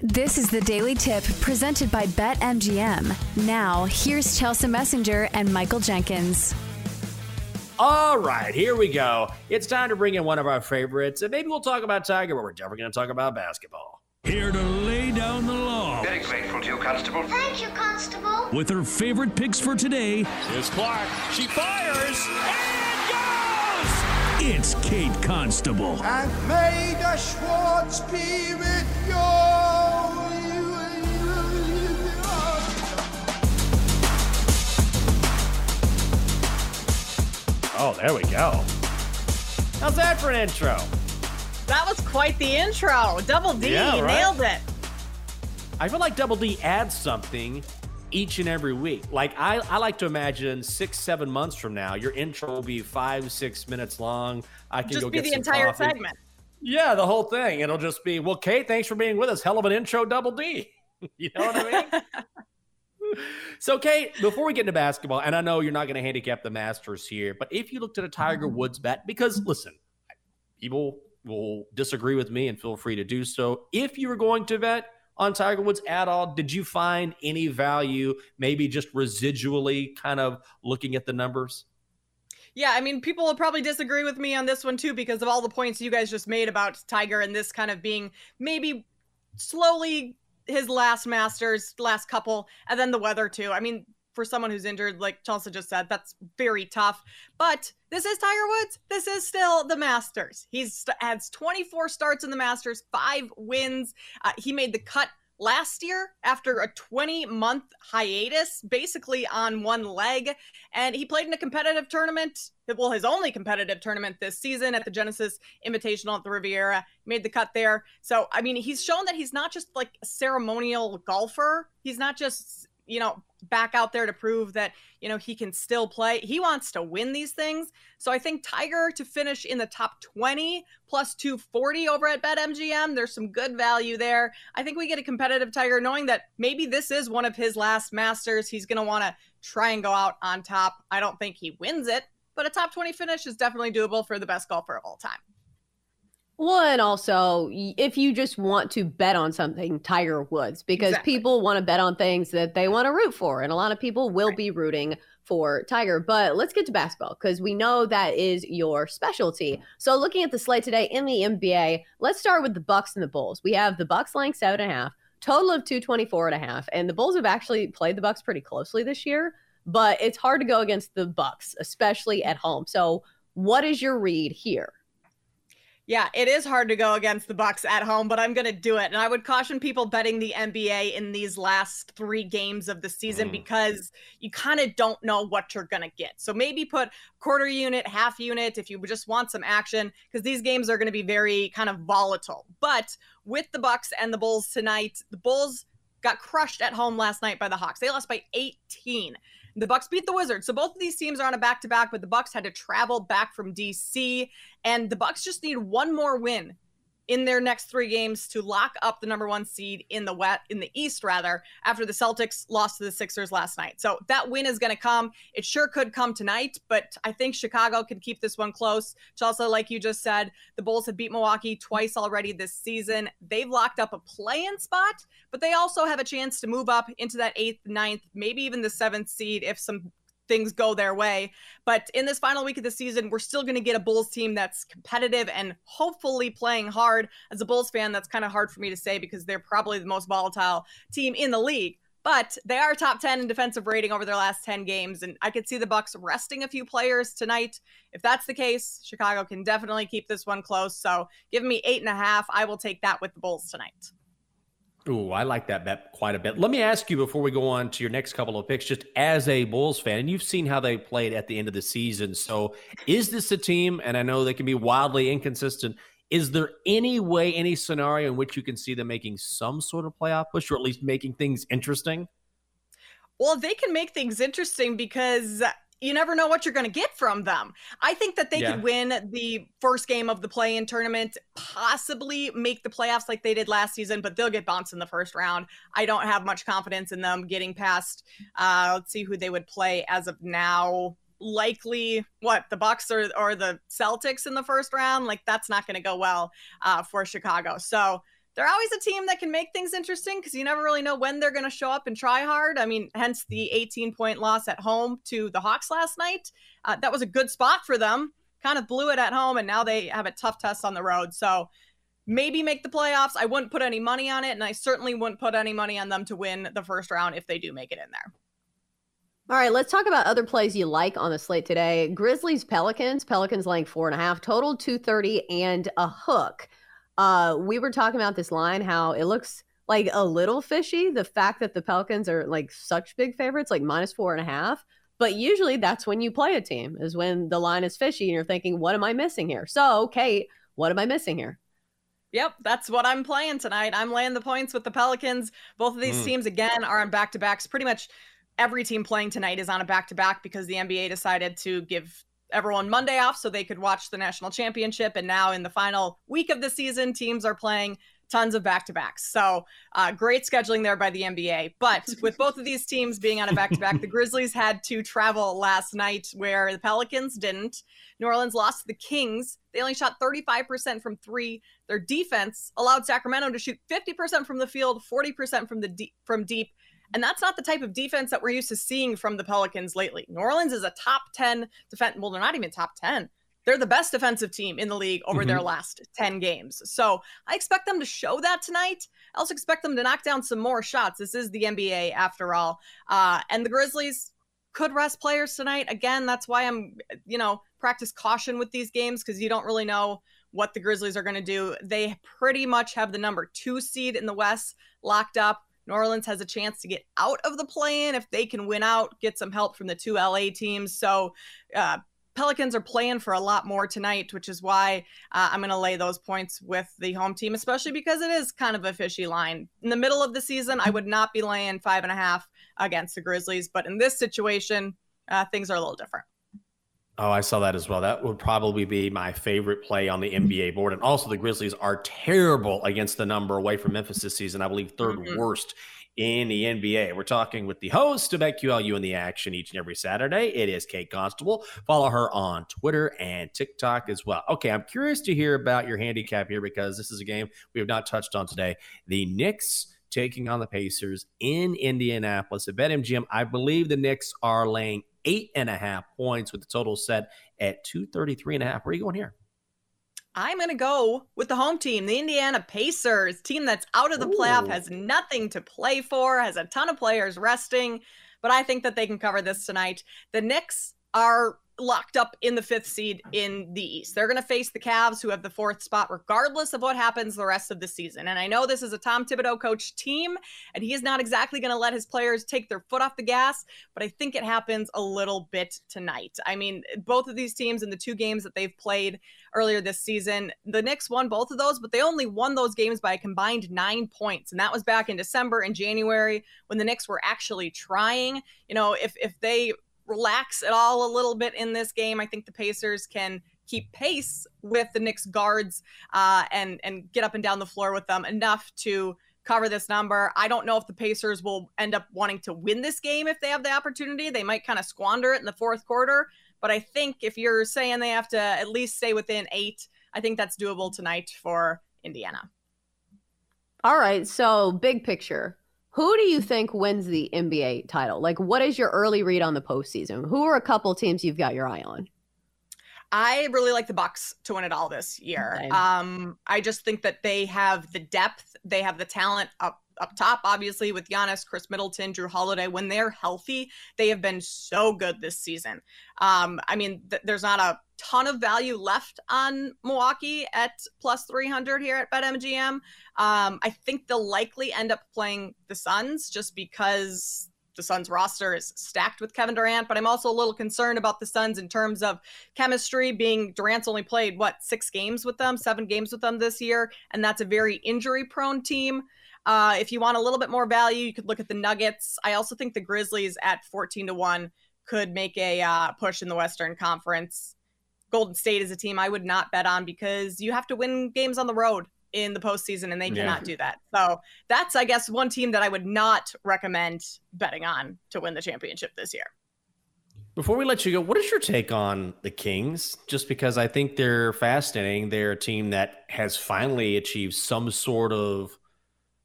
This is the Daily Tip presented by BetMGM. Now, here's Chelsa Messinger and Michael Jenkins. All right, here we go. It's time to bring in one of our favorites, and maybe we'll talk about Tiger, but we're definitely going to talk about basketball. Here to lay down the law. Very grateful to you, Constable. Thank you, Constable. With her favorite picks for today. is Clark. She fires and goes! It's Kate Constable. And may the Schwartz be with Oh, there we go. How's that for an intro? That was quite the intro. Double D Yeah, right? nailed it. I feel like Double D adds something each and every week. Like I, I like to imagine six, seven months from now, your intro will be five, six minutes long. I can Just go be get the entire coffee. segment. Yeah, the whole thing. It'll just be, well, Kate, thanks for being with us. Hell of an intro, Double D. you know what I mean? So, Kate, before we get into basketball, and I know you're not going to handicap the Masters here, but if you looked at a Tiger mm-hmm. Woods bet, because listen, people will disagree with me and feel free to do so. If you were going to bet on Tiger Woods at all, did you find any value, maybe just residually kind of looking at the numbers? Yeah, I mean, people will probably disagree with me on this one too because of all the points you guys just made about Tiger and this kind of being maybe slowly his last Masters, last couple, and then the weather too. I mean, for someone who's injured, like Chelsa just said, that's very tough. But this is Tiger Woods. This is still the Masters. He's has 24 starts in the Masters, five wins. Uh, he made the cut last year after a 20 month hiatus, basically on one leg. And he played in a competitive tournament, well, his only competitive tournament this season at the Genesis Invitational at the Riviera. Made the cut there. So, I mean, he's shown that he's not just like a ceremonial golfer. He's not just, you know, back out there to prove that, you know, he can still play. He wants to win these things. So I think Tiger to finish in the top 20 plus 240 over at BetMGM, there's some good value there. I think we get a competitive Tiger knowing that maybe this is one of his last Masters. He's going to want to try and go out on top. I don't think he wins it, but a top 20 finish is definitely doable for the best golfer of all time. Well, and also if you just want to bet on something, Tiger Woods, because Exactly. people want to bet on things that they want to root for, and a lot of people will be rooting for Tiger. But let's get to basketball because we know that is your specialty. So, looking at the slate today in the NBA, let's start with the Bucks and the Bulls. We have the Bucks laying seven and a half, total of two twenty four and a half, and the Bulls have actually played the Bucks pretty closely this year. But it's hard to go against the Bucks, especially at home. So, what is your read here? Yeah, it is hard to go against the Bucks at home, but I'm going to do it. And I would caution people betting the NBA in these last 3 games of the season Mm. because you kind of don't know what you're going to get. So maybe put quarter unit, half unit if you just want some action because these games are going to be very kind of volatile. But with the Bucks and the Bulls tonight, the Bulls got crushed at home last night by the Hawks. They lost by 18. The Bucks beat the Wizards. So both of these teams are on a back-to-back, but the Bucks had to travel back from DC and the Bucks just need one more win in their next 3 games to lock up the number 1 seed in the wet in the East rather after the Celtics lost to the Sixers last night. So that win is going to come. It sure could come tonight, but I think Chicago can keep this one close. Chelsa like you just said, the Bulls have beat Milwaukee twice already this season. They've locked up a play-in spot, but they also have a chance to move up into that 8th, ninth, maybe even the 7th seed if some things go their way. But in this final week of the season, we're still going to get a Bulls team that's competitive and hopefully playing hard. As a Bulls fan, that's kind of hard for me to say because they're probably the most volatile team in the league. But they are top 10 in defensive rating over their last 10 games. And I could see the Bucks resting a few players tonight. If that's the case, Chicago can definitely keep this one close. So give me eight and a half. I will take that with the Bulls tonight. Ooh, I like that bet quite a bit. Let me ask you before we go on to your next couple of picks, just as a Bulls fan, and you've seen how they played at the end of the season. So, is this a team? And I know they can be wildly inconsistent. Is there any way, any scenario in which you can see them making some sort of playoff push, or at least making things interesting? Well, they can make things interesting because you never know what you're going to get from them. I think that they Yeah. could win the first game of the play in tournament, possibly make the playoffs like they did last season, but they'll get bounced in the first round. I don't have much confidence in them getting past. Uh, let's see who they would play as of now. Likely, what the Bucks or or the Celtics in the first round? Like that's not going to go well uh, for Chicago. So they're always a team that can make things interesting because you never really know when they're going to show up and try hard. I mean, hence the 18 point loss at home to the Hawks last night. Uh, that was a good spot for them. Kind of blew it at home, and now they have a tough test on the road. So maybe make the playoffs. I wouldn't put any money on it, and I certainly wouldn't put any money on them to win the first round if they do make it in there. All right, let's talk about other plays you like on the slate today. Grizzlies, Pelicans. Pelicans laying four and a half, total 230 and a hook. Uh, we were talking about this line, how it looks like a little fishy. The fact that the Pelicans are like such big favorites, like minus four and a half. But usually that's when you play a team, is when the line is fishy and you're thinking, what am I missing here? So, Kate, what am I missing here? Yep, that's what I'm playing tonight. I'm laying the points with the Pelicans. Both of these mm. teams, again, are on back to backs. Pretty much every team playing tonight is on a back to back because the NBA decided to give everyone Monday off so they could watch the national championship. And now in the final week of the season, teams are playing tons of back to backs. So uh, great scheduling there by the NBA. But with both of these teams being on a back to back, the Grizzlies had to travel last night where the Pelicans didn't. New Orleans lost to the Kings. They only shot 35% from three. Their defense allowed Sacramento to shoot 50% from the field, 40% from the de- from deep. And that's not the type of defense that we're used to seeing from the Pelicans lately. New Orleans is a top 10 defense. Well, they're not even top 10. They're the best defensive team in the league over mm-hmm. their last 10 games. So I expect them to show that tonight. I also expect them to knock down some more shots. This is the NBA after all. Uh, and the Grizzlies could rest players tonight. Again, that's why I'm, you know, practice caution with these games because you don't really know what the Grizzlies are going to do. They pretty much have the number two seed in the West locked up. New Orleans has a chance to get out of the play in if they can win out, get some help from the two LA teams. So, uh, Pelicans are playing for a lot more tonight, which is why uh, I'm going to lay those points with the home team, especially because it is kind of a fishy line. In the middle of the season, I would not be laying five and a half against the Grizzlies, but in this situation, uh, things are a little different. Oh, I saw that as well. That would probably be my favorite play on the NBA board. And also, the Grizzlies are terrible against the number away from Memphis this season. I believe 3rd mm-hmm. worst in the NBA. We're talking with the host of BetQL U in the action each and every Saturday. It is Kate Constable. Follow her on Twitter and TikTok as well. Okay, I'm curious to hear about your handicap here because this is a game we have not touched on today. The Knicks taking on the Pacers in Indianapolis. At BetMGM, I believe the Knicks are laying eight and a half points with the total set at 233 and a half. Where are you going here? I'm going to go with the home team, the Indiana Pacers, team that's out of the Ooh. playoff, has nothing to play for, has a ton of players resting, but I think that they can cover this tonight. The Knicks are locked up in the fifth seed in the East. They're going to face the Cavs, who have the fourth spot, regardless of what happens the rest of the season. And I know this is a Tom Thibodeau coach team, and he is not exactly going to let his players take their foot off the gas, but I think it happens a little bit tonight. I mean, both of these teams in the two games that they've played earlier this season, the Knicks won both of those, but they only won those games by a combined nine points. And that was back in December and January when the Knicks were actually trying. You know, if if they relax at all a little bit in this game. I think the Pacers can keep pace with the Knicks guards uh, and and get up and down the floor with them enough to cover this number. I don't know if the Pacers will end up wanting to win this game if they have the opportunity. They might kind of squander it in the fourth quarter. But I think if you're saying they have to at least stay within eight, I think that's doable tonight for Indiana. All right. So, big picture. Who do you think wins the NBA title? Like, what is your early read on the postseason? Who are a couple teams you've got your eye on? I really like the Bucks to win it all this year. Um, I just think that they have the depth, they have the talent up up top, obviously, with Giannis, Khris Middleton, Jrue Holiday. When they're healthy, they have been so good this season. Um, I mean, th- there's not a ton of value left on Milwaukee at plus 300 here at BetMGM. Um, I think they'll likely end up playing the Suns just because the Suns roster is stacked with Kevin Durant, but I'm also a little concerned about the Suns in terms of chemistry being Durant's only played what six games with them, seven games with them this year, and that's a very injury prone team. Uh, if you want a little bit more value, you could look at the Nuggets. I also think the Grizzlies at 14 to 1 could make a uh, push in the Western Conference. Golden State is a team I would not bet on because you have to win games on the road in the postseason, and they yeah. cannot do that. So that's, I guess, one team that I would not recommend betting on to win the championship this year. Before we let you go, what is your take on the Kings? Just because I think they're fascinating. They're a team that has finally achieved some sort of,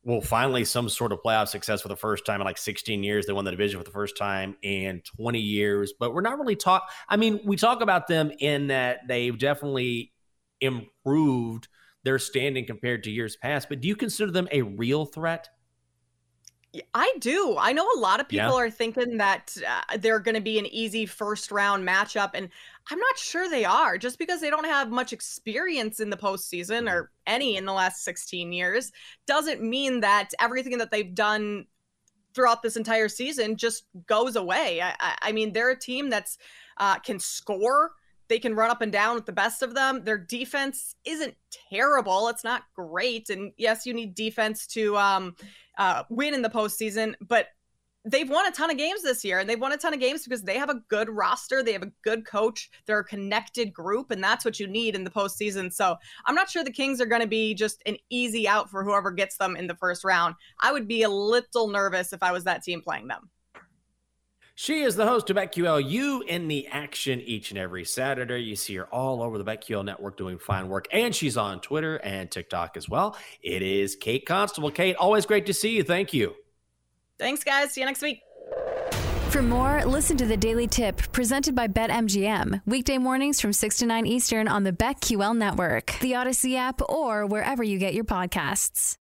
well, finally some sort of playoff success for the first time in like 16 years. They won the division for the first time in 20 years. But we're not really talk. I mean, we talk about them in that they've definitely improved their standing compared to years past. But do you consider them a real threat? I do. I know a lot of people yeah. are thinking that uh, they're going to be an easy first round matchup, and I'm not sure they are. Just because they don't have much experience in the postseason or mm-hmm. any in the last 16 years doesn't mean that everything that they've done throughout this entire season just goes away. I, I mean, they're a team that's uh, can score. They can run up and down with the best of them. Their defense isn't terrible. It's not great, and yes, you need defense to um, uh, win in the postseason, but they've won a ton of games this year and they've won a ton of games because they have a good roster. They have a good coach. They're a connected group and that's what you need in the postseason. So i'm not sure the kings are going to be just an easy out for whoever gets them in the first round. I would be a little nervous if i was that team playing them she is the host of BetQL. You in the action each and every Saturday. You see her all over the BetQL network doing fine work, and she's on Twitter and TikTok as well. It is Kate Constable. Kate, always great to see you. Thank you. Thanks, guys. See you next week. For more, listen to the Daily Tip presented by BetMGM. Weekday mornings from 6 to 9 Eastern on the BetQL network, the Audacy app, or wherever you get your podcasts.